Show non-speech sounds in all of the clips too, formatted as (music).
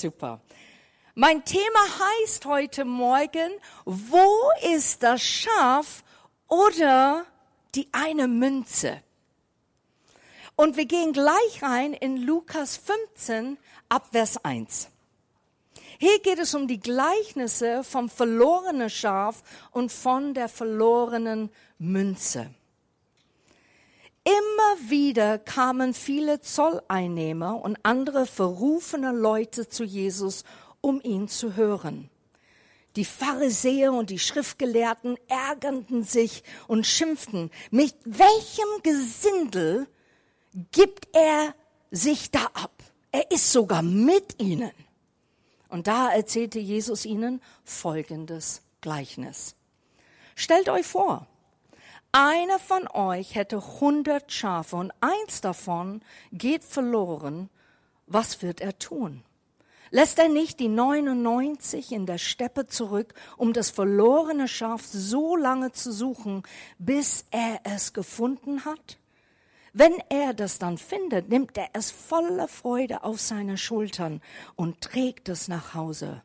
Super. Mein Thema heißt heute Morgen, wo ist das Schaf oder die eine Münze? Und wir gehen gleich rein in Lukas 15 ab Vers 1. Hier geht es um die Gleichnisse vom verlorenen Schaf und von der verlorenen Münze. Immer wieder kamen viele Zolleinnehmer und andere verrufene Leute zu Jesus, um ihn zu hören. Die Pharisäer und die Schriftgelehrten ärgerten sich und schimpften. Mit welchem Gesindel gibt er sich da ab? Er ist sogar mit ihnen. Und da erzählte Jesus ihnen folgendes Gleichnis. Stellt euch vor, einer von euch hätte hundert Schafe und eins davon geht verloren. Was wird er tun? Lässt er nicht die 99 in der Steppe zurück, um das verlorene Schaf so lange zu suchen, bis er es gefunden hat? Wenn er das dann findet, nimmt er es voller Freude auf seine Schultern und trägt es nach Hause.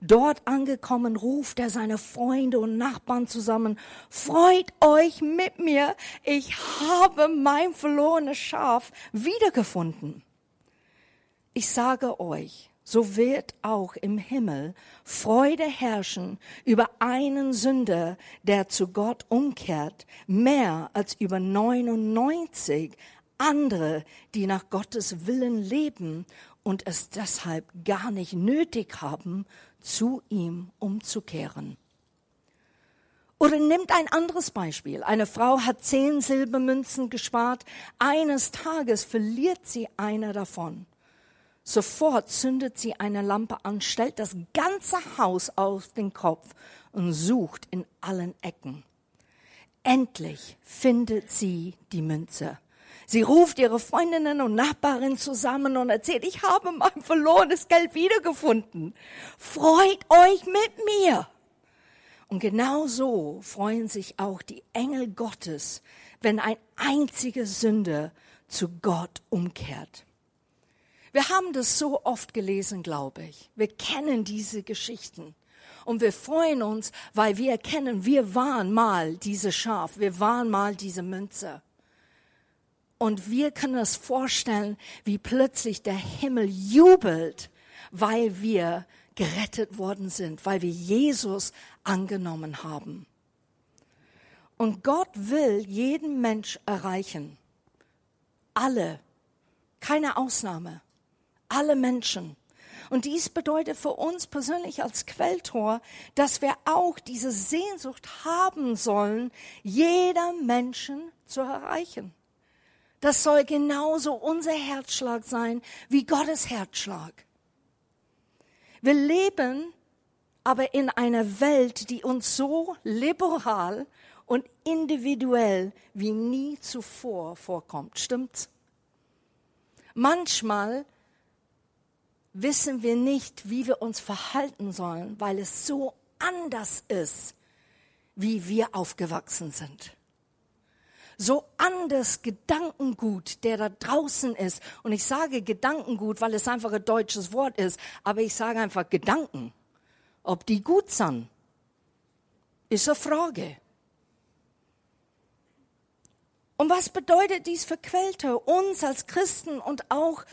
Dort angekommen ruft er seine Freunde und Nachbarn zusammen. Freut euch mit mir, ich habe mein verlorenes Schaf wiedergefunden. Ich sage euch, so wird auch im Himmel Freude herrschen über einen Sünder, der zu Gott umkehrt, mehr als über 99 andere, die nach Gottes Willen leben und es deshalb gar nicht nötig haben, zu ihm umzukehren. Oder nimmt ein anderes Beispiel. Eine Frau hat zehn Silbermünzen gespart. Eines Tages verliert sie eine davon. Sofort zündet sie eine Lampe an, stellt das ganze Haus auf den Kopf und sucht in allen Ecken. Endlich findet sie die Münze. Sie ruft ihre Freundinnen und Nachbarin zusammen und erzählt, ich habe mein verlorenes Geld wiedergefunden. Freut euch mit mir. Und genau so freuen sich auch die Engel Gottes, wenn ein einziger Sünder zu Gott umkehrt. Wir haben das so oft gelesen, glaube ich. Wir kennen diese Geschichten. Und wir freuen uns, weil wir erkennen, wir waren mal diese Schaf, wir waren mal diese Münze. Und wir können uns vorstellen, wie plötzlich der Himmel jubelt, weil wir gerettet worden sind, weil wir Jesus angenommen haben. Und Gott will jeden Mensch erreichen. Alle. Keine Ausnahme alle Menschen. Und dies bedeutet für uns persönlich als Quelltor, dass wir auch diese Sehnsucht haben sollen, jeder Menschen zu erreichen. Das soll genauso unser Herzschlag sein wie Gottes Herzschlag. Wir leben aber in einer Welt, die uns so liberal und individuell wie nie zuvor vorkommt. Stimmt's? Manchmal wissen wir nicht, wie wir uns verhalten sollen, weil es so anders ist, wie wir aufgewachsen sind. So anders Gedankengut, der da draußen ist. Und ich sage Gedankengut, weil es einfach ein deutsches Wort ist, aber ich sage einfach Gedanken. Ob die gut sind, ist eine Frage. Und was bedeutet dies für Quälte, uns als Christen und auch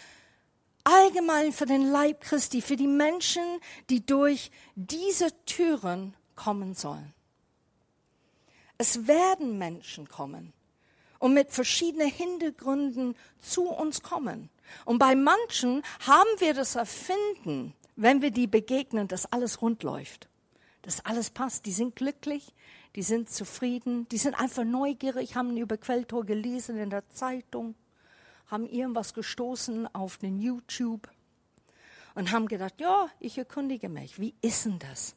allgemein für den Leib Christi, für die Menschen, die durch diese Türen kommen sollen. Es werden Menschen kommen und mit verschiedenen Hintergründen zu uns kommen. Und bei manchen haben wir das Erfinden, wenn wir die begegnen, dass alles rund läuft, dass alles passt. Die sind glücklich, die sind zufrieden, die sind einfach neugierig, haben über Quelltor gelesen in der Zeitung haben irgendwas gestoßen auf den YouTube und haben gedacht, ja, ich erkundige mich, wie ist denn das?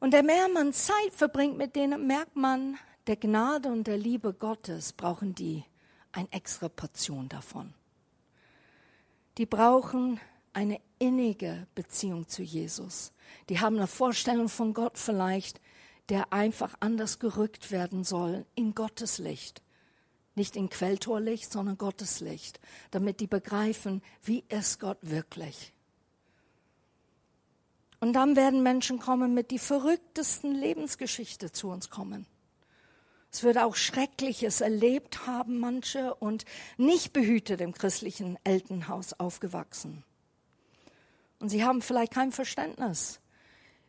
Und der mehr man Zeit verbringt mit denen, merkt man, der Gnade und der Liebe Gottes brauchen die eine extra Portion davon. Die brauchen eine innige Beziehung zu Jesus. Die haben eine Vorstellung von Gott vielleicht, der einfach anders gerückt werden soll in Gottes Licht Nicht in Quelltorlicht, sondern Gotteslicht, damit die begreifen, wie ist Gott wirklich. Und dann werden Menschen kommen mit die verrücktesten Lebensgeschichte zu uns kommen. Es wird auch Schreckliches erlebt haben manche und nicht behütet im christlichen Elternhaus aufgewachsen. Und sie haben vielleicht kein Verständnis,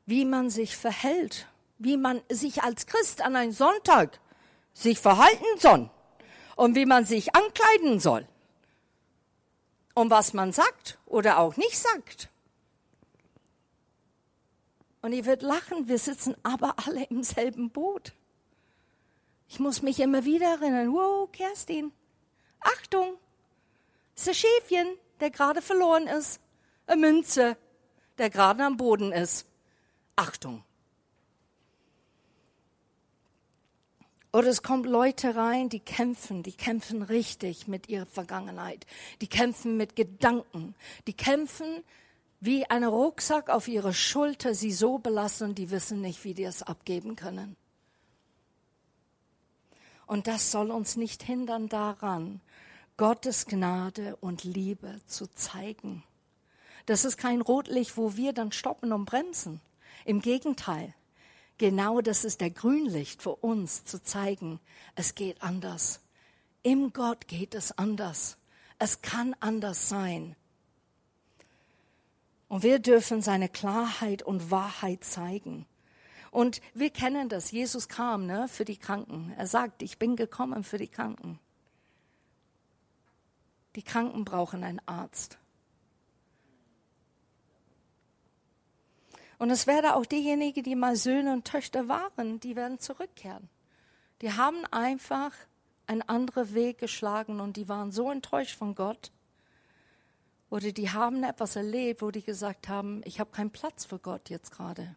wie man sich verhält, wie man sich als Christ an einem Sonntag sich verhalten soll und wie man sich ankleiden soll und was man sagt oder auch nicht sagt. Und ihr werdet lachen, wir sitzen aber alle im selben Boot. Ich muss mich immer wieder erinnern, wow, Kerstin, Achtung, ist ein Schäfchen, der gerade verloren ist, eine Münze, der gerade am Boden ist. Achtung. Oder es kommen Leute rein, die kämpfen, die kämpfen richtig mit ihrer Vergangenheit. Die kämpfen mit Gedanken. Die kämpfen wie ein Rucksack auf ihre Schulter, sie so belassen die wissen nicht, wie die es abgeben können. Und das soll uns nicht hindern daran, Gottes Gnade und Liebe zu zeigen. Das ist kein Rotlicht, wo wir dann stoppen und bremsen. Im Gegenteil. Genau das ist der Grünlicht für uns zu zeigen, es geht anders. Im Gott geht es anders. Es kann anders sein. Und wir dürfen seine Klarheit und Wahrheit zeigen. Und wir kennen das. Jesus kam ne, für die Kranken. Er sagt, ich bin gekommen für die Kranken. Die Kranken brauchen einen Arzt. Und es werden auch diejenigen, die mal Söhne und Töchter waren, die werden zurückkehren. Die haben einfach einen anderen Weg geschlagen und die waren so enttäuscht von Gott. Oder die haben etwas erlebt, wo die gesagt haben, ich habe keinen Platz für Gott jetzt gerade.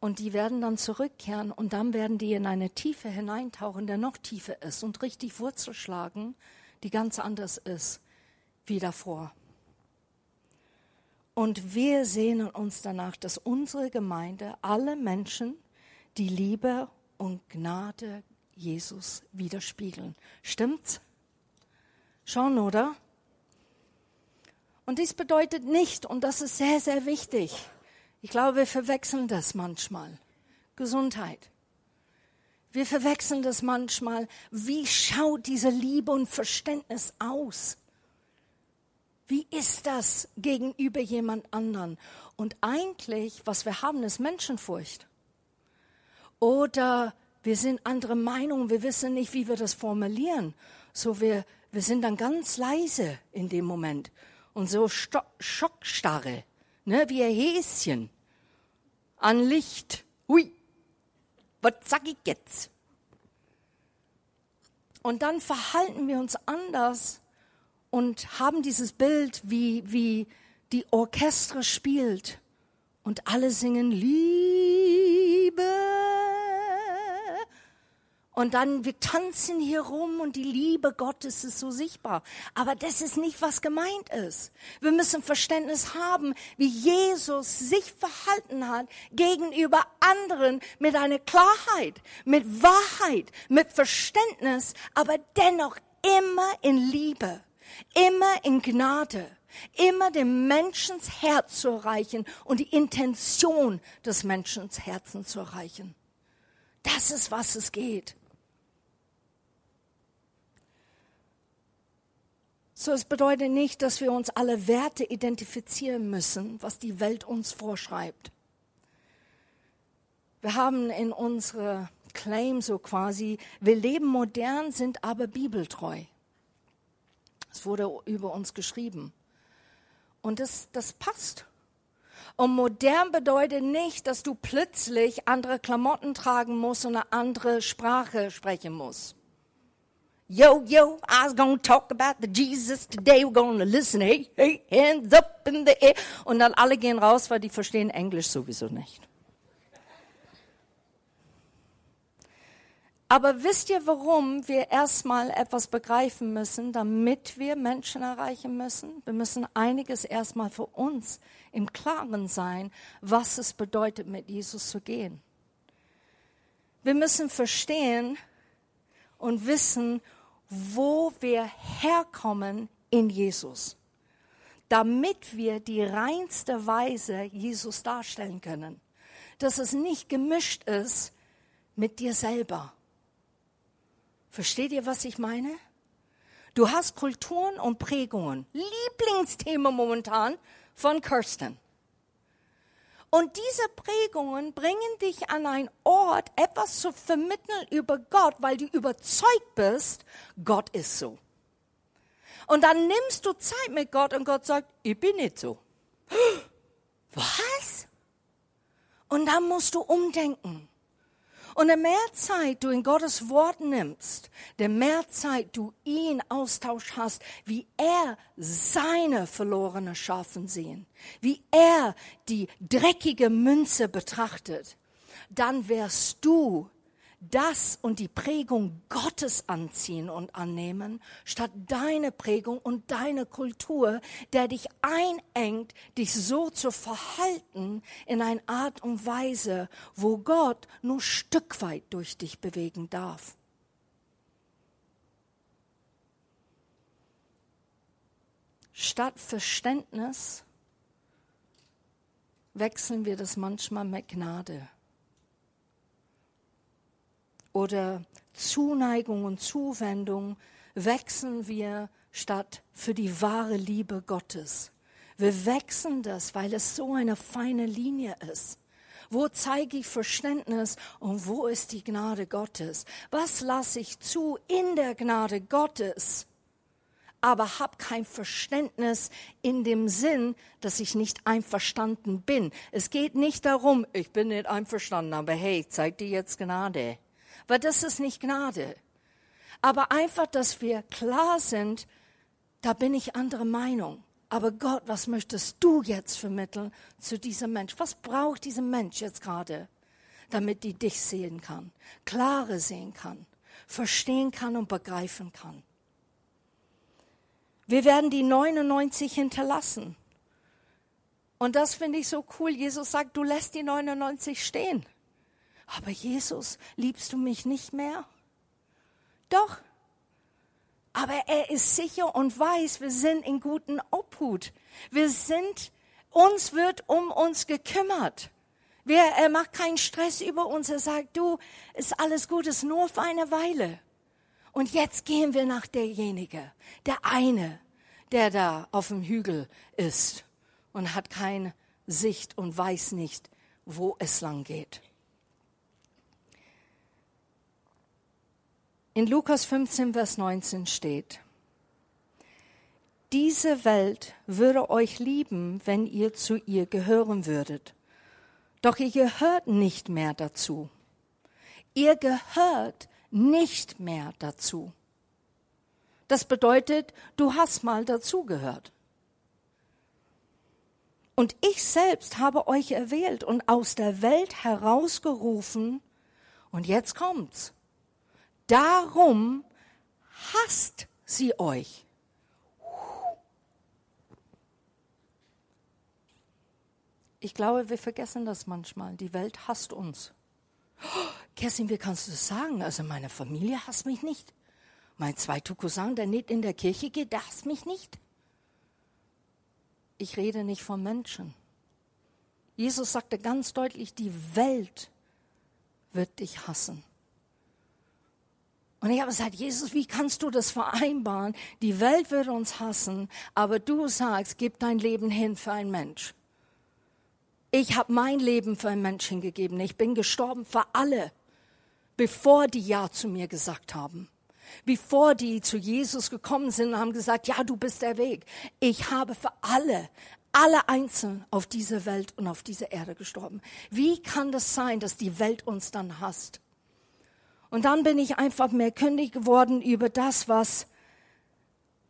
Und die werden dann zurückkehren und dann werden die in eine Tiefe hineintauchen, der noch tiefer ist und richtig Wurzel schlagen, die ganz anders ist wie davor. Und wir sehnen uns danach, dass unsere Gemeinde alle Menschen die Liebe und Gnade Jesus widerspiegeln. Stimmt's? Schon, oder? Und dies bedeutet nicht, und das ist sehr, sehr wichtig, ich glaube, wir verwechseln das manchmal, Gesundheit. Wir verwechseln das manchmal, wie schaut diese Liebe und Verständnis aus? Wie ist das gegenüber jemand anderen? Und eigentlich, was wir haben, ist Menschenfurcht. Oder wir sind andere Meinungen, wir wissen nicht, wie wir das formulieren. So wir, wir sind dann ganz leise in dem Moment und so schockstarre, ne, wie ein Häschen an Licht. Hui, was sag ich jetzt? Und dann verhalten wir uns anders und haben dieses Bild, wie, wie die Orchester spielt und alle singen Liebe. Und dann, wir tanzen hier rum und die Liebe Gottes ist so sichtbar. Aber das ist nicht, was gemeint ist. Wir müssen Verständnis haben, wie Jesus sich verhalten hat gegenüber anderen mit einer Klarheit, mit Wahrheit, mit Verständnis, aber dennoch immer in Liebe immer in Gnade, immer dem Menschens Herz zu erreichen und die Intention des Menschens Herzen zu erreichen. Das ist, was es geht. So, es bedeutet nicht, dass wir uns alle Werte identifizieren müssen, was die Welt uns vorschreibt. Wir haben in unsere Claim so quasi, wir leben modern, sind aber bibeltreu. Es wurde über uns geschrieben. Und das, das passt. Und modern bedeutet nicht, dass du plötzlich andere Klamotten tragen musst und eine andere Sprache sprechen musst. Yo, yo, I was gonna talk about the Jesus today. We're gonna listen. Hey, hey, hands up in the air. Und dann alle gehen raus, weil die verstehen Englisch sowieso nicht. Aber wisst ihr, warum wir erstmal etwas begreifen müssen, damit wir Menschen erreichen müssen? Wir müssen einiges erstmal für uns im Klaren sein, was es bedeutet, mit Jesus zu gehen. Wir müssen verstehen und wissen, wo wir herkommen in Jesus, damit wir die reinste Weise Jesus darstellen können. Dass es nicht gemischt ist mit dir selber. Versteht ihr, was ich meine? Du hast Kulturen und Prägungen. Lieblingsthema momentan von Kirsten. Und diese Prägungen bringen dich an einen Ort, etwas zu vermitteln über Gott, weil du überzeugt bist, Gott ist so. Und dann nimmst du Zeit mit Gott und Gott sagt, ich bin nicht so. (gasps) Was? Und dann musst du umdenken. Und je mehr Zeit du in Gottes Wort nimmst, je mehr Zeit du ihn Austausch hast, wie er seine verlorene Schafen sehen, wie er die dreckige Münze betrachtet, dann wirst du das und die Prägung Gottes anziehen und annehmen, statt deine Prägung und deine Kultur, der dich einengt, dich so zu verhalten in eine Art und Weise, wo Gott nur Stück weit durch dich bewegen darf. Statt Verständnis wechseln wir das manchmal mit Gnade oder Zuneigung und Zuwendung wechseln wir statt für die wahre Liebe Gottes. Wir wechseln das, weil es so eine feine Linie ist. Wo zeige ich Verständnis und wo ist die Gnade Gottes? Was lasse ich zu in der Gnade Gottes? aber hab kein Verständnis in dem Sinn, dass ich nicht einverstanden bin. Es geht nicht darum, ich bin nicht einverstanden, aber hey, zeig dir jetzt Gnade weil das ist nicht Gnade. Aber einfach, dass wir klar sind, da bin ich andere Meinung. Aber Gott, was möchtest du jetzt vermitteln zu diesem Mensch? Was braucht dieser Mensch jetzt gerade, damit die dich sehen kann, klare sehen kann, verstehen kann und begreifen kann? Wir werden die 99 hinterlassen. Und das finde ich so cool. Jesus sagt, du lässt die 99 stehen aber Jesus, liebst du mich nicht mehr? Doch. Aber er ist sicher und weiß, wir sind in guten Obhut. Wir sind, uns wird um uns gekümmert. Wir, er macht keinen Stress über uns. Er sagt, du, ist alles gut, ist nur für eine Weile. Und jetzt gehen wir nach derjenige, der eine, der da auf dem Hügel ist und hat keine Sicht und weiß nicht, wo es lang geht. In Lukas 15, Vers 19 steht, diese Welt würde euch lieben, wenn ihr zu ihr gehören würdet. Doch ihr gehört nicht mehr dazu. Ihr gehört nicht mehr dazu. Das bedeutet, du hast mal dazugehört. Und ich selbst habe euch erwählt und aus der Welt herausgerufen. Und jetzt kommt's. Darum hasst sie euch. Ich glaube, wir vergessen das manchmal. Die Welt hasst uns. Kerstin, wie kannst du das sagen? Also meine Familie hasst mich nicht. Mein zweiter Cousin, der nicht in der Kirche geht, der hasst mich nicht. Ich rede nicht von Menschen. Jesus sagte ganz deutlich, die Welt wird dich hassen. Und ich habe gesagt, Jesus, wie kannst du das vereinbaren? Die Welt wird uns hassen, aber du sagst, gib dein Leben hin für einen Mensch. Ich habe mein Leben für einen Menschen gegeben. Ich bin gestorben für alle, bevor die Ja zu mir gesagt haben. Bevor die zu Jesus gekommen sind und haben gesagt, ja, du bist der Weg. Ich habe für alle, alle einzeln auf dieser Welt und auf dieser Erde gestorben. Wie kann das sein, dass die Welt uns dann hasst? Und dann bin ich einfach mehr kündig geworden über das, was,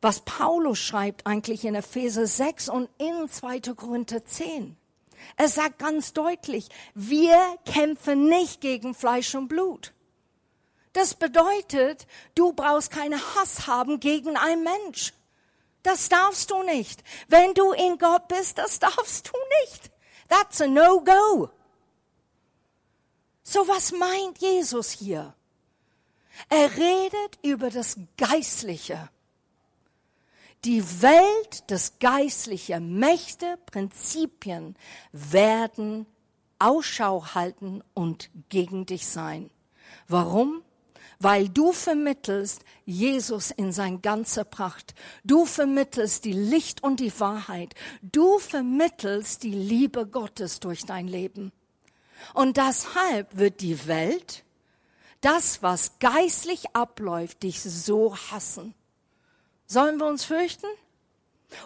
was Paulus schreibt eigentlich in Epheser 6 und in 2. Korinther 10. Er sagt ganz deutlich, wir kämpfen nicht gegen Fleisch und Blut. Das bedeutet, du brauchst keine Hass haben gegen einen Mensch. Das darfst du nicht. Wenn du in Gott bist, das darfst du nicht. That's a no-go. So was meint Jesus hier? Er redet über das Geistliche. Die Welt, das Geistliche, Mächte, Prinzipien werden Ausschau halten und gegen dich sein. Warum? Weil du vermittelst Jesus in sein ganzer Pracht. Du vermittelst die Licht und die Wahrheit. Du vermittelst die Liebe Gottes durch dein Leben. Und deshalb wird die Welt, das, was geistlich abläuft, dich so hassen. Sollen wir uns fürchten?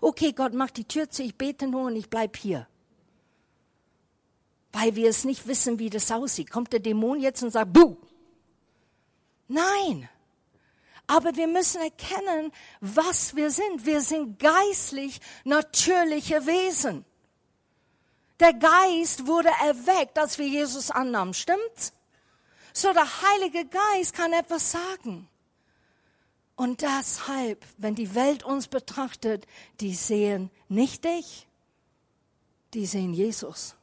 Okay, Gott macht die Tür zu, ich bete nur und ich bleib hier. Weil wir es nicht wissen, wie das aussieht. Kommt der Dämon jetzt und sagt, buh! Nein. Aber wir müssen erkennen, was wir sind. Wir sind geistlich natürliche Wesen. Der Geist wurde erweckt, als wir Jesus annahmen. Stimmt's? So der Heilige Geist kann etwas sagen. Und deshalb, wenn die Welt uns betrachtet, die sehen nicht dich, die sehen Jesus.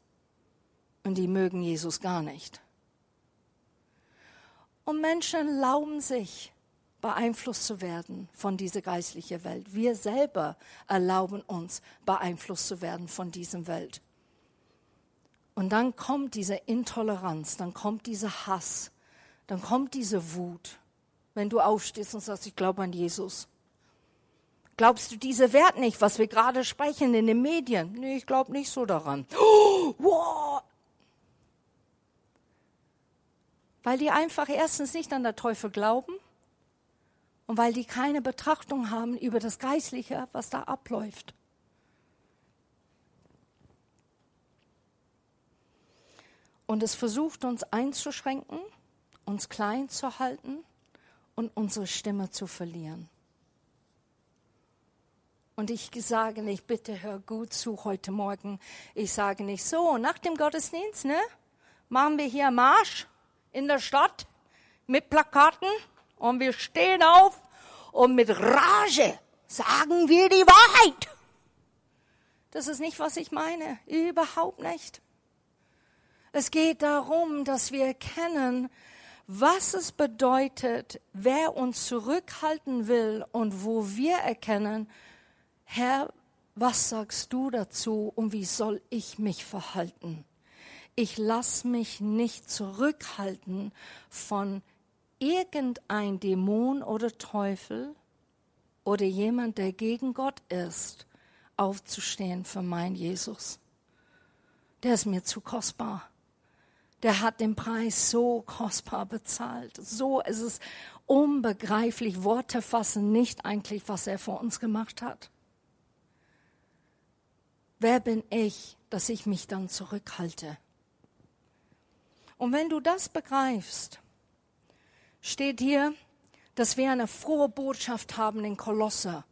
Und die mögen Jesus gar nicht. Und Menschen erlauben sich, beeinflusst zu werden von dieser geistlichen Welt. Wir selber erlauben uns, beeinflusst zu werden von dieser Welt. Und dann kommt diese Intoleranz, dann kommt dieser Hass, dann kommt diese Wut, wenn du aufstehst und sagst, ich glaube an Jesus. Glaubst du diese Wert nicht, was wir gerade sprechen in den Medien? Nee, ich glaube nicht so daran. Oh, (gasps) wow. Weil die einfach erstens nicht an der Teufel glauben und weil die keine Betrachtung haben über das Geistliche, was da abläuft. Und es versucht uns einzuschränken, uns klein zu halten und unsere Stimme zu verlieren. Und ich sage nicht, bitte hör gut zu heute Morgen. Ich sage nicht so, nach dem Gottesdienst, ne, machen wir hier Marsch in der Stadt mit Plakaten und wir stehen auf und mit Rage sagen wir die Wahrheit. Das ist nicht, was ich meine. Überhaupt nicht. Es geht darum, dass wir erkennen, was es bedeutet, wer uns zurückhalten will und wo wir erkennen, Herr, was sagst du dazu und wie soll ich mich verhalten? Ich lasse mich nicht zurückhalten von irgendein Dämon oder Teufel oder jemand, der gegen Gott ist, aufzustehen für mein Jesus. Der ist mir zu kostbar der hat den Preis so kostbar bezahlt. So ist es unbegreiflich. Worte fassen nicht eigentlich, was er vor uns gemacht hat. Wer bin ich, dass ich mich dann zurückhalte? Und wenn du das begreifst, steht hier, dass wir eine frohe Botschaft haben in Kolosser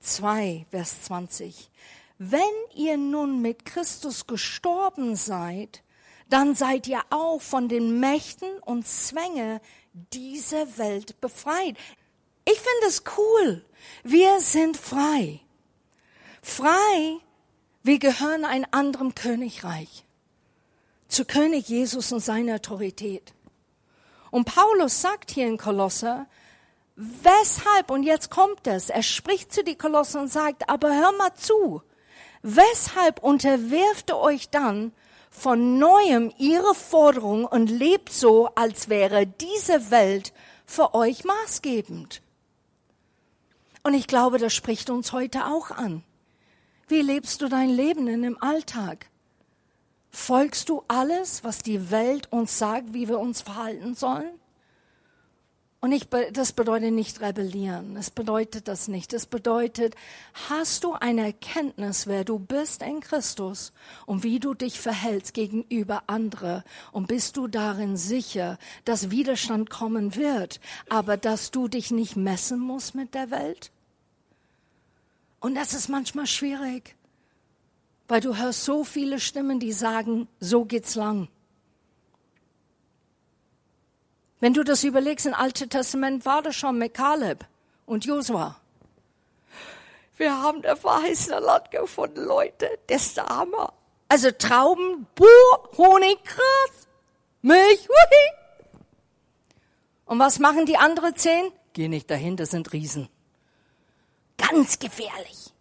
2, Vers 20. Wenn ihr nun mit Christus gestorben seid, dann seid ihr auch von den Mächten und Zwänge dieser Welt befreit. Ich finde es cool. Wir sind frei. Frei, wir gehören einem anderen Königreich. Zu König Jesus und seiner Autorität. Und Paulus sagt hier in Kolosser, weshalb, und jetzt kommt es, er spricht zu die Kolosser und sagt, aber hör mal zu, weshalb unterwerft ihr euch dann von neuem ihre Forderung und lebt so, als wäre diese Welt für euch maßgebend. Und ich glaube, das spricht uns heute auch an. Wie lebst du dein Leben in dem Alltag? Folgst du alles, was die Welt uns sagt, wie wir uns verhalten sollen? Und ich, das bedeutet nicht rebellieren. Das bedeutet das nicht. Das bedeutet, hast du eine Erkenntnis, wer du bist in Christus und wie du dich verhältst gegenüber andere und bist du darin sicher, dass Widerstand kommen wird, aber dass du dich nicht messen musst mit der Welt? Und das ist manchmal schwierig, weil du hörst so viele Stimmen, die sagen, so geht's lang. Wenn du das überlegst, im Alten Testament war das schon mit Kaleb und Josua. Wir haben das verheißene Land gefunden, Leute. Das ist der Hammer. Also Trauben, Buh, Honig, krass. Milch, wuhi. Und was machen die anderen zehn? Geh nicht dahin, das sind Riesen. Ganz gefährlich.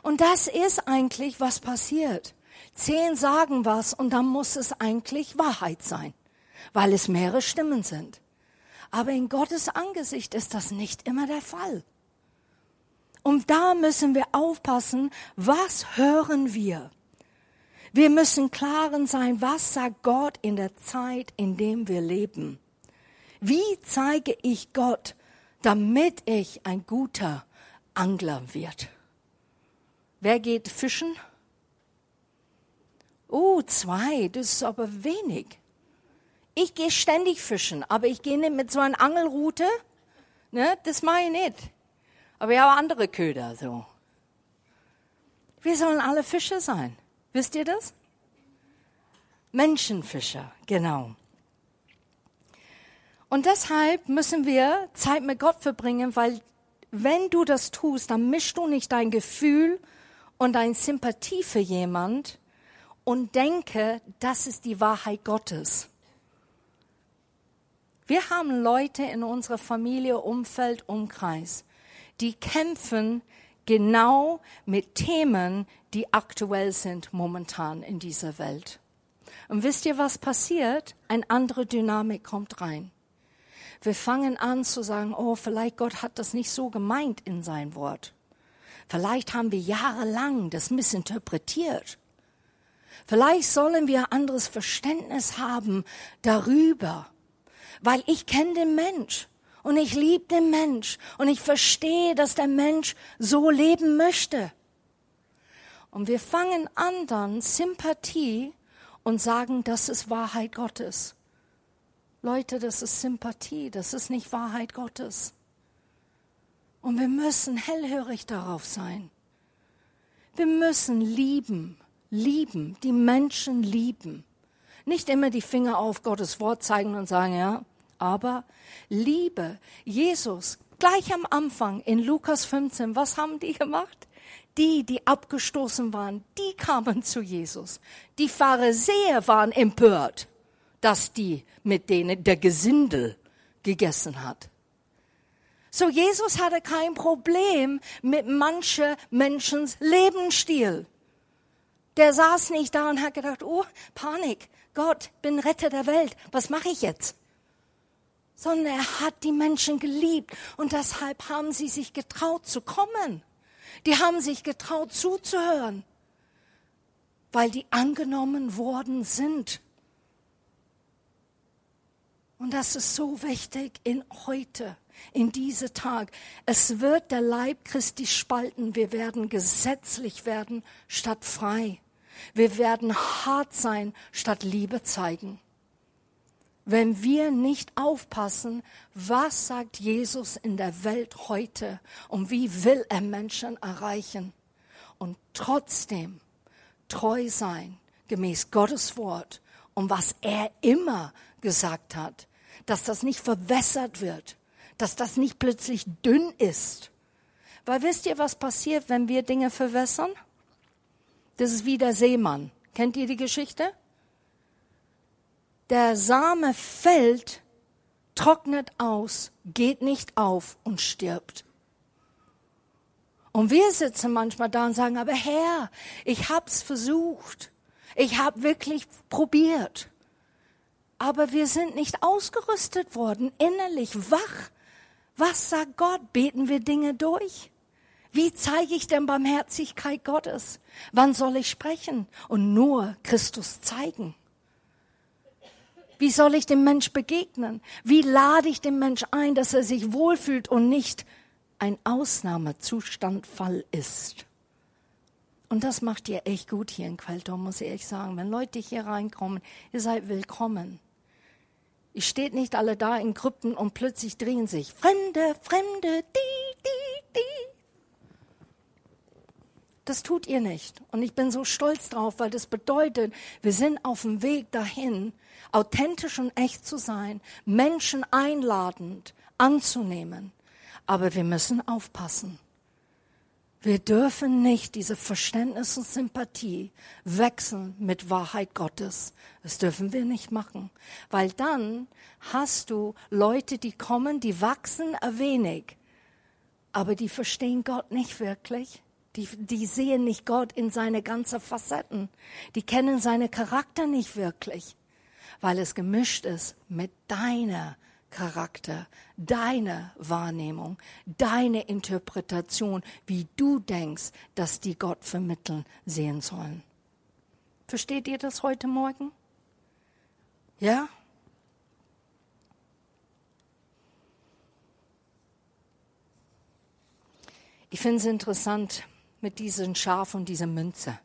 Und das ist eigentlich, was passiert. Zehn sagen was und dann muss es eigentlich Wahrheit sein, weil es mehrere Stimmen sind. Aber in Gottes Angesicht ist das nicht immer der Fall. Und da müssen wir aufpassen, was hören wir? Wir müssen klaren sein, was sagt Gott in der Zeit, in dem wir leben. Wie zeige ich Gott, damit ich ein guter Angler wird? Wer geht fischen? Oh, zwei, das ist aber wenig. Ich gehe ständig fischen, aber ich gehe nicht mit so einer Angelrute. Ne, das mache ich nicht. Aber ich habe andere Köder so. Wir sollen alle Fischer sein. Wisst ihr das? Menschenfischer, genau. Und deshalb müssen wir Zeit mit Gott verbringen, weil wenn du das tust, dann mischst du nicht dein Gefühl und deine Sympathie für jemand und denke, das ist die Wahrheit Gottes. Wir haben Leute in unserer Familie, Umfeld, Umkreis, die kämpfen genau mit Themen, die aktuell sind momentan in dieser Welt. Und wisst ihr, was passiert? Eine andere Dynamik kommt rein. Wir fangen an zu sagen, oh, vielleicht Gott hat das nicht so gemeint in sein Wort. Vielleicht haben wir jahrelang das missinterpretiert. Vielleicht sollen wir anderes Verständnis haben darüber, weil ich kenne den Mensch und ich liebe den Mensch und ich verstehe, dass der Mensch so leben möchte. Und wir fangen an dann Sympathie und sagen, das ist Wahrheit Gottes. Leute, das ist Sympathie, das ist nicht Wahrheit Gottes. Und wir müssen hellhörig darauf sein. Wir müssen lieben, lieben, die Menschen lieben. Nicht immer die Finger auf Gottes Wort zeigen und sagen, ja, aber Liebe. Jesus, gleich am Anfang in Lukas 15, was haben die gemacht? Die, die abgestoßen waren, die kamen zu Jesus. Die Pharisäer waren empört, dass die mit denen der Gesindel gegessen hat. So Jesus hatte kein Problem mit mancher Menschens Lebensstil. Der saß nicht da und hat gedacht, oh, Panik, Gott, bin Retter der Welt, was mache ich jetzt? Sondern er hat die Menschen geliebt und deshalb haben sie sich getraut zu kommen. Die haben sich getraut zuzuhören, weil die angenommen worden sind. Und das ist so wichtig in heute, in diese Tag. Es wird der Leib Christi spalten. Wir werden gesetzlich werden statt frei. Wir werden hart sein statt Liebe zeigen wenn wir nicht aufpassen, was sagt Jesus in der Welt heute und wie will er Menschen erreichen und trotzdem treu sein gemäß Gottes Wort und was er immer gesagt hat, dass das nicht verwässert wird, dass das nicht plötzlich dünn ist. Weil wisst ihr, was passiert, wenn wir Dinge verwässern? Das ist wie der Seemann. Kennt ihr die Geschichte? Der Same fällt, trocknet aus, geht nicht auf und stirbt. Und wir sitzen manchmal da und sagen, aber Herr, ich hab's versucht. Ich hab wirklich probiert. Aber wir sind nicht ausgerüstet worden, innerlich wach. Was sagt Gott? Beten wir Dinge durch? Wie zeige ich denn Barmherzigkeit Gottes? Wann soll ich sprechen? Und nur Christus zeigen. Wie soll ich dem Mensch begegnen? Wie lade ich den Mensch ein, dass er sich wohlfühlt und nicht ein Ausnahmezustandfall ist? Und das macht ihr echt gut hier in Quelltorf, muss ich ehrlich sagen. Wenn Leute hier reinkommen, ihr seid willkommen. Ihr steht nicht alle da in Krypten und plötzlich drehen sich Fremde, Fremde, die, die. Das tut ihr nicht. Und ich bin so stolz drauf, weil das bedeutet, wir sind auf dem Weg dahin, authentisch und echt zu sein, Menschen einladend anzunehmen. Aber wir müssen aufpassen. Wir dürfen nicht diese Verständnis und Sympathie wechseln mit Wahrheit Gottes. Das dürfen wir nicht machen, weil dann hast du Leute, die kommen, die wachsen ein wenig, aber die verstehen Gott nicht wirklich. Die, die sehen nicht Gott in seine ganzen Facetten. Die kennen seine Charakter nicht wirklich, weil es gemischt ist mit deiner Charakter, deine Wahrnehmung, deine Interpretation, wie du denkst, dass die Gott vermitteln sehen sollen. Versteht ihr das heute Morgen? Ja? Ich finde es interessant mit diesem Schaf und dieser Münze.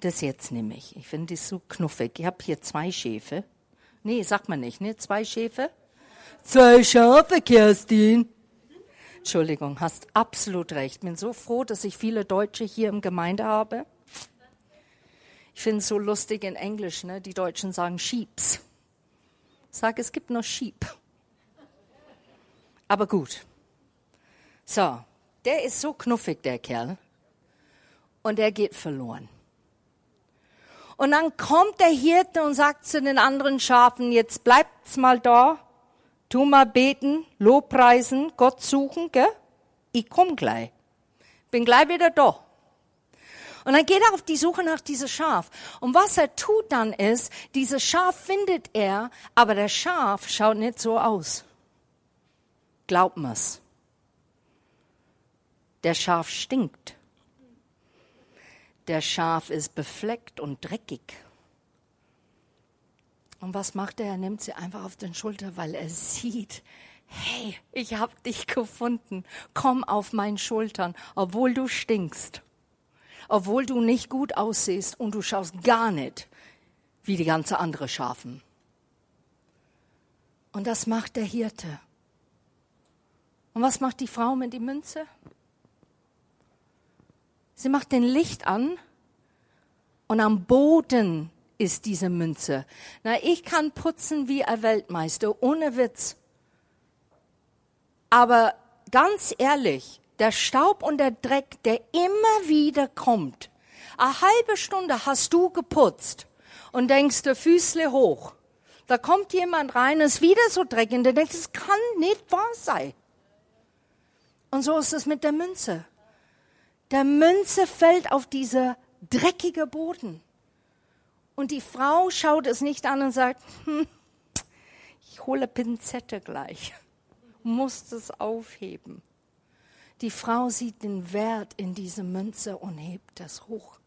Das jetzt nehme ich. Ich finde es so knuffig. Ich habe hier zwei Schäfe. Nee, sagt man nicht, ne? Zwei Schäfe. Zwei Schafe, Kerstin. Entschuldigung, hast absolut recht. Bin so froh, dass ich viele Deutsche hier im Gemeinde habe. Ich finde es so lustig in Englisch, ne? Die Deutschen sagen Sheeps. Sage, es gibt nur Sheep. Aber gut. So, der ist so knuffig, der Kerl. Und er geht verloren. Und dann kommt der Hirte und sagt zu den anderen Schafen, jetzt bleibt's mal da Tu mal beten, Lobpreisen, Gott suchen, gell? Ich komm gleich. Bin gleich wieder da. Und dann geht er auf die Suche nach diesem Schaf. Und was er tut dann ist, dieses Schaf findet er, aber der Schaf schaut nicht so aus. Glaubt mir's. Der Schaf stinkt. Der Schaf ist befleckt und dreckig. Und was macht er? Er nimmt sie einfach auf den Schulter, weil er sieht, hey, ich habe dich gefunden. Komm auf meinen Schultern, obwohl du stinkst. Obwohl du nicht gut aussiehst und du schaust gar nicht wie die ganze andere Schafen. Und das macht der Hirte. Und was macht die Frau mit die Münze? Sie macht den Licht an und am Boden ist diese Münze. Na, ich kann putzen wie ein Weltmeister, ohne Witz. Aber ganz ehrlich, der Staub und der Dreck, der immer wieder kommt. Eine halbe Stunde hast du geputzt und denkst, der Füßle hoch. Da kommt jemand rein, ist wieder so dreckig und du denkst, es kann nicht wahr sein. Und so ist es mit der Münze. Der Münze fällt auf dieser dreckige Boden. Und die Frau schaut es nicht an und sagt, hm, ich hole Pinzette gleich, muss es aufheben. Die Frau sieht den Wert in diese Münze und hebt das hoch.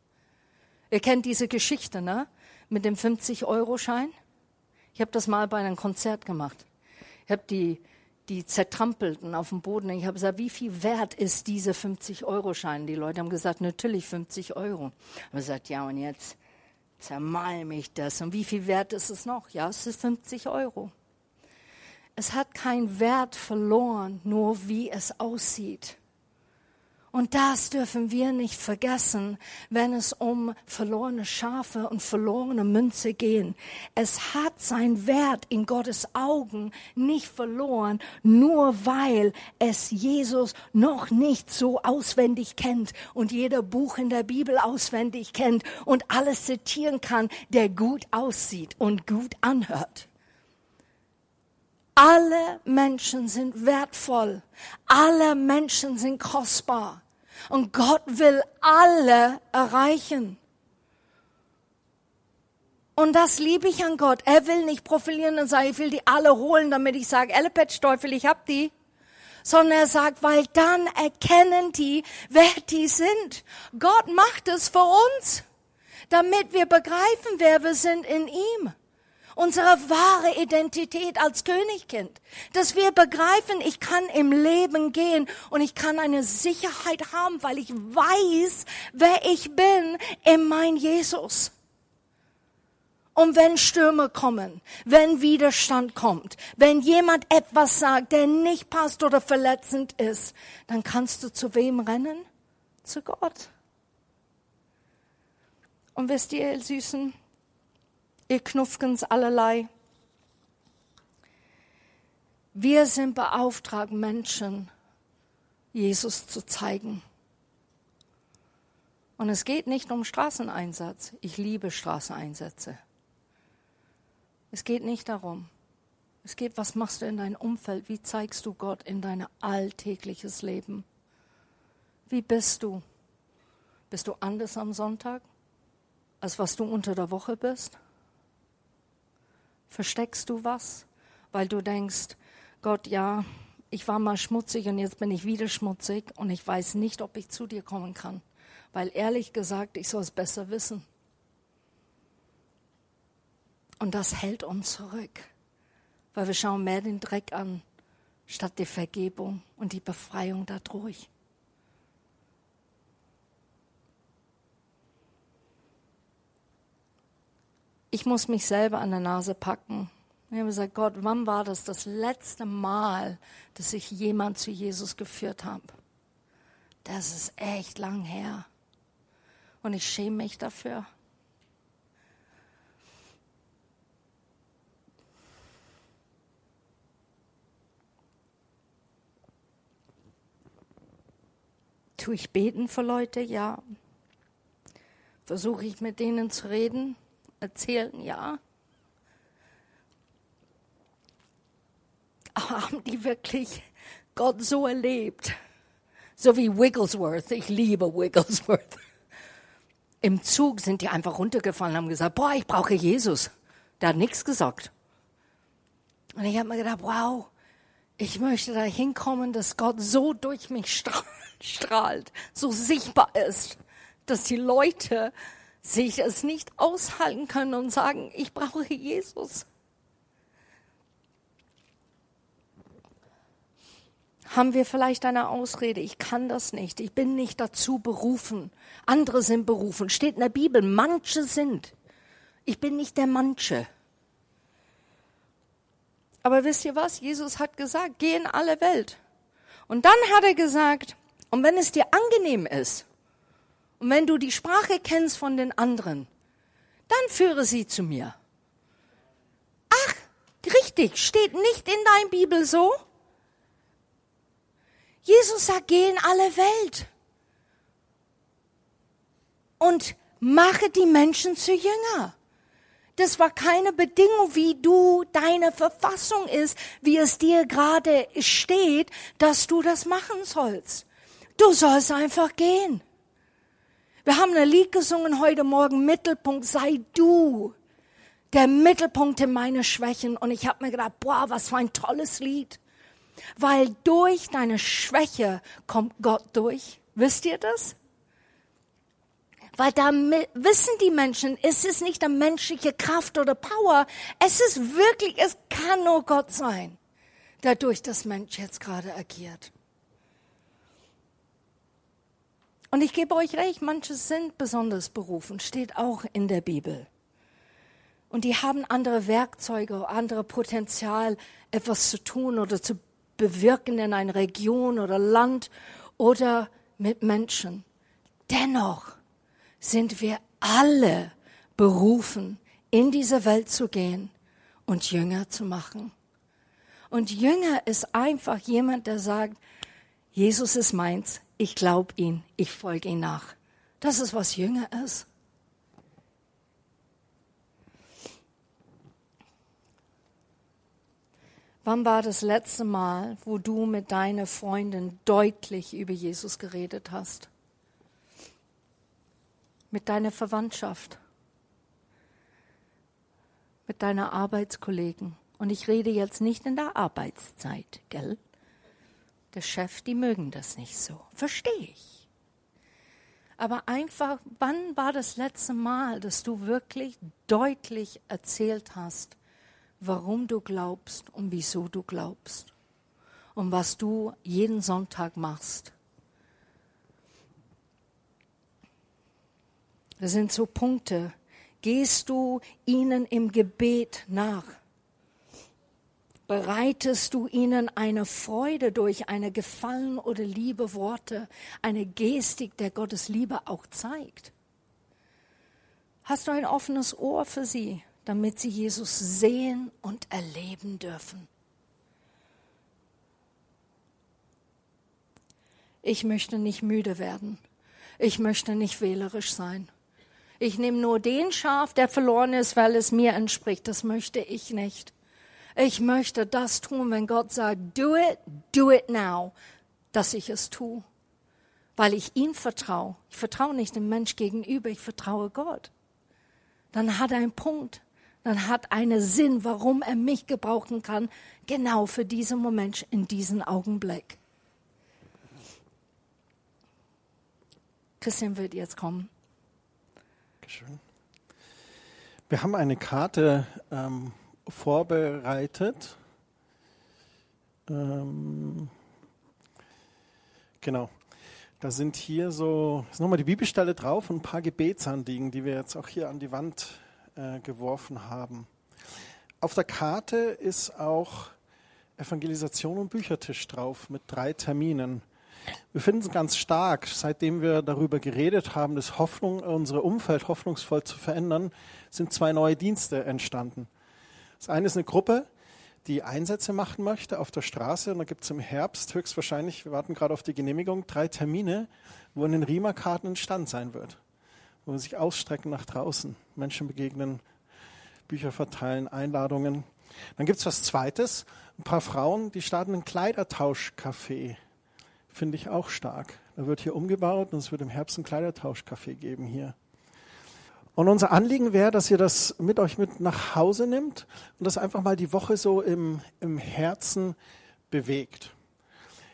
Ihr kennt diese Geschichte, ne? Mit dem 50-Euro-Schein. Ich habe das mal bei einem Konzert gemacht. Ich habe die, die zertrampelten auf dem Boden. Ich habe gesagt, wie viel wert ist diese 50-Euro-Schein? Die Leute haben gesagt, natürlich 50 Euro. Ich habe gesagt, ja, und jetzt? zermalme ich das. Und wie viel wert ist es noch? Ja, es ist 50 Euro. Es hat keinen Wert verloren, nur wie es aussieht. Und das dürfen wir nicht vergessen, wenn es um verlorene Schafe und verlorene Münze gehen. Es hat seinen Wert in Gottes Augen nicht verloren, nur weil es Jesus noch nicht so auswendig kennt und jeder Buch in der Bibel auswendig kennt und alles zitieren kann, der gut aussieht und gut anhört. Alle Menschen sind wertvoll. Alle Menschen sind kostbar. Und Gott will alle erreichen. Und das liebe ich an Gott. Er will nicht profilieren und sagen, ich will die alle holen, damit ich sage, Ellepetsch Teufel, ich hab die. Sondern er sagt, weil dann erkennen die, wer die sind. Gott macht es für uns, damit wir begreifen, wer wir sind in ihm unsere wahre Identität als Königkind. Dass wir begreifen, ich kann im Leben gehen und ich kann eine Sicherheit haben, weil ich weiß, wer ich bin in mein Jesus. Und wenn Stürme kommen, wenn Widerstand kommt, wenn jemand etwas sagt, der nicht passt oder verletzend ist, dann kannst du zu wem rennen? Zu Gott. Und wisst ihr, ihr Süßen, ihr Knuffkens allerlei. Wir sind beauftragt, Menschen Jesus zu zeigen. Und es geht nicht um Straßeneinsatz. Ich liebe Straßeneinsätze. Es geht nicht darum. Es geht, was machst du in deinem Umfeld? Wie zeigst du Gott in dein alltägliches Leben? Wie bist du? Bist du anders am Sonntag, als was du unter der Woche bist? Versteckst du was, weil du denkst, Gott, ja, ich war mal schmutzig und jetzt bin ich wieder schmutzig und ich weiß nicht, ob ich zu dir kommen kann, weil ehrlich gesagt, ich soll es besser wissen. Und das hält uns zurück, weil wir schauen mehr den Dreck an, statt die Vergebung und die Befreiung dadurch. Ich muss mich selber an der Nase packen. Ich habe gesagt, Gott, wann war das das letzte Mal, dass ich jemand zu Jesus geführt habe? Das ist echt lang her. Und ich schäme mich dafür. Tue ich beten für Leute? Ja. Versuche ich mit denen zu reden? Erzählen? Ja. Haben die wirklich Gott so erlebt? So wie Wigglesworth. Ich liebe Wigglesworth. Im Zug sind die einfach runtergefallen und haben gesagt, boah, ich brauche Jesus. Der hat nichts gesagt. Und ich habe mir gedacht, wow, ich möchte da hinkommen, dass Gott so durch mich (laughs) strahlt, so sichtbar ist, dass die Leute sich es nicht aushalten können und sagen, ich brauche Jesus. Haben wir vielleicht eine Ausrede, ich kann das nicht, ich bin nicht dazu berufen, andere sind berufen, steht in der Bibel, manche sind. Ich bin nicht der manche. Aber wisst ihr was? Jesus hat gesagt, geh in alle Welt. Und dann hat er gesagt, und wenn es dir angenehm ist und wenn du die Sprache kennst von den anderen, dann führe sie zu mir. Ach, richtig, steht nicht in deiner Bibel so? Jesus sagt, geh in alle Welt und mache die Menschen zu Jünger. Das war keine Bedingung, wie du deine Verfassung ist, wie es dir gerade steht, dass du das machen sollst. Du sollst einfach gehen. Wir haben ein Lied gesungen heute Morgen, Mittelpunkt, sei du der Mittelpunkt in meine Schwächen. Und ich habe mir gedacht, boah, was für ein tolles Lied. Weil durch deine Schwäche kommt Gott durch. Wisst ihr das? Weil da wissen die Menschen, es ist nicht eine menschliche Kraft oder Power. Es ist wirklich, es kann nur Gott sein, der durch das Mensch jetzt gerade agiert. Und ich gebe euch recht, manche sind besonders berufen, steht auch in der Bibel. Und die haben andere Werkzeuge, andere Potenzial, etwas zu tun oder zu bewirken in einer Region oder Land oder mit Menschen. Dennoch sind wir alle berufen, in diese Welt zu gehen und Jünger zu machen. Und Jünger ist einfach jemand, der sagt, Jesus ist meins, ich glaube ihn, ich folge ihm nach. Das ist, was Jünger ist. Wann war das letzte Mal, wo du mit deiner Freundin deutlich über Jesus geredet hast? Mit deiner Verwandtschaft? Mit deiner Arbeitskollegen? Und ich rede jetzt nicht in der Arbeitszeit, gell? Der Chef, die mögen das nicht so. Verstehe ich. Aber einfach, wann war das letzte Mal, dass du wirklich deutlich erzählt hast, warum du glaubst und wieso du glaubst und was du jeden Sonntag machst? Das sind so Punkte. Gehst du ihnen im Gebet nach? Bereitest du ihnen eine Freude durch eine Gefallen oder Liebe Worte, eine Gestik, der Gottes Liebe auch zeigt. Hast du ein offenes Ohr für sie, damit sie Jesus sehen und erleben dürfen? Ich möchte nicht müde werden. Ich möchte nicht wählerisch sein. Ich nehme nur den Schaf, der verloren ist, weil es mir entspricht. Das möchte ich nicht. Ich möchte das tun, wenn Gott sagt, do it, do it now, dass ich es tue. Weil ich ihm vertraue. Ich vertraue nicht dem Mensch gegenüber, ich vertraue Gott. Dann hat er einen Punkt. Dann hat einen Sinn, warum er mich gebrauchen kann, genau für diesen Moment, in diesen Augenblick. Christian wird jetzt kommen. Dankeschön. Wir haben eine Karte ähm, vorbereitet. Ähm, genau. Da sind hier so, ist nochmal die Bibelstelle drauf und ein paar Gebetsanliegen, die wir jetzt auch hier an die Wand äh, geworfen haben. Auf der Karte ist auch Evangelisation und Büchertisch drauf mit drei Terminen. Wir finden es ganz stark, seitdem wir darüber geredet haben, dass Hoffnung, unser Umfeld hoffnungsvoll zu verändern, sind zwei neue Dienste entstanden. Das eine ist eine Gruppe, die Einsätze machen möchte auf der Straße. Und da gibt es im Herbst höchstwahrscheinlich, wir warten gerade auf die Genehmigung, drei Termine, wo in den Riemer-Karten ein Stand sein wird. Wo wir sich ausstrecken nach draußen, Menschen begegnen, Bücher verteilen, Einladungen. Dann gibt es was Zweites, ein paar Frauen, die starten ein Kleidertauschcafé. Finde ich auch stark. Da wird hier umgebaut und es wird im Herbst ein Kleidertauschcafé geben hier. Und unser Anliegen wäre, dass ihr das mit euch mit nach Hause nimmt und das einfach mal die Woche so im, im Herzen bewegt.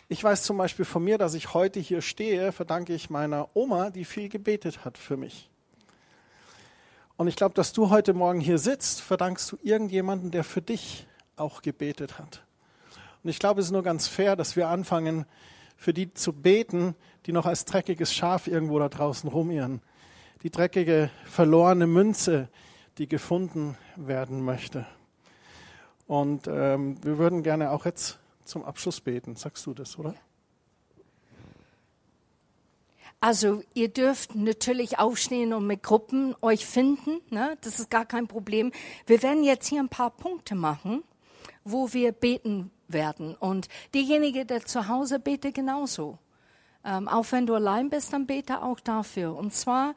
Ich weiß zum Beispiel von mir, dass ich heute hier stehe, verdanke ich meiner Oma, die viel gebetet hat für mich. Und ich glaube, dass du heute Morgen hier sitzt, verdankst du irgendjemanden, der für dich auch gebetet hat. Und ich glaube, es ist nur ganz fair, dass wir anfangen, für die zu beten, die noch als dreckiges Schaf irgendwo da draußen rumirren die dreckige, verlorene Münze, die gefunden werden möchte. Und ähm, wir würden gerne auch jetzt zum Abschluss beten. Sagst du das, oder? Also ihr dürft natürlich aufstehen und mit Gruppen euch finden. Ne? Das ist gar kein Problem. Wir werden jetzt hier ein paar Punkte machen, wo wir beten werden. Und diejenige, der zu Hause bete, genauso. Ähm, auch wenn du allein bist, dann bete auch dafür. Und zwar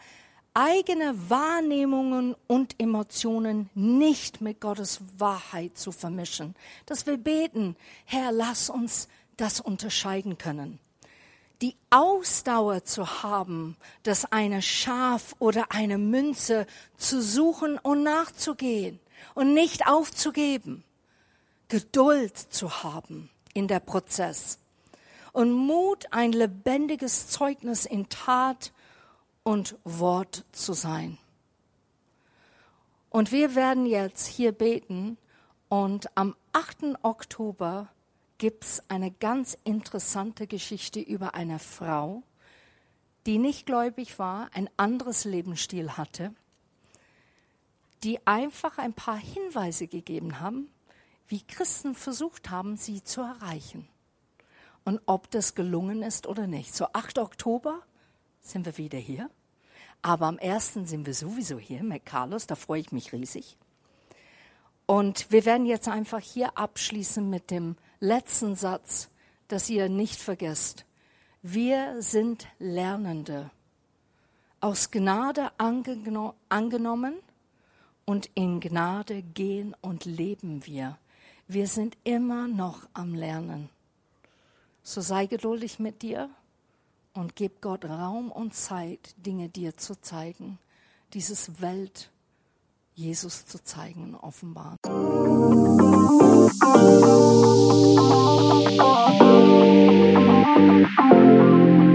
eigene Wahrnehmungen und Emotionen nicht mit Gottes Wahrheit zu vermischen. Dass wir beten, Herr, lass uns das unterscheiden können. Die Ausdauer zu haben, das eine Schaf oder eine Münze zu suchen und nachzugehen und nicht aufzugeben. Geduld zu haben in der Prozess und Mut, ein lebendiges Zeugnis in Tat und Wort zu sein. Und wir werden jetzt hier beten und am 8. Oktober gibt es eine ganz interessante Geschichte über eine Frau, die nicht gläubig war, ein anderes Lebensstil hatte, die einfach ein paar Hinweise gegeben haben, wie Christen versucht haben, sie zu erreichen. Und ob das gelungen ist oder nicht. So 8. Oktober sind wir wieder hier. Aber am ersten sind wir sowieso hier mit Carlos, da freue ich mich riesig. Und wir werden jetzt einfach hier abschließen mit dem letzten Satz, dass ihr nicht vergesst. Wir sind Lernende, aus Gnade angeno angenommen und in Gnade gehen und leben wir. Wir sind immer noch am Lernen. So sei geduldig mit dir und gib Gott Raum und Zeit, Dinge dir zu zeigen, dieses Welt Jesus zu zeigen, offenbar. Musik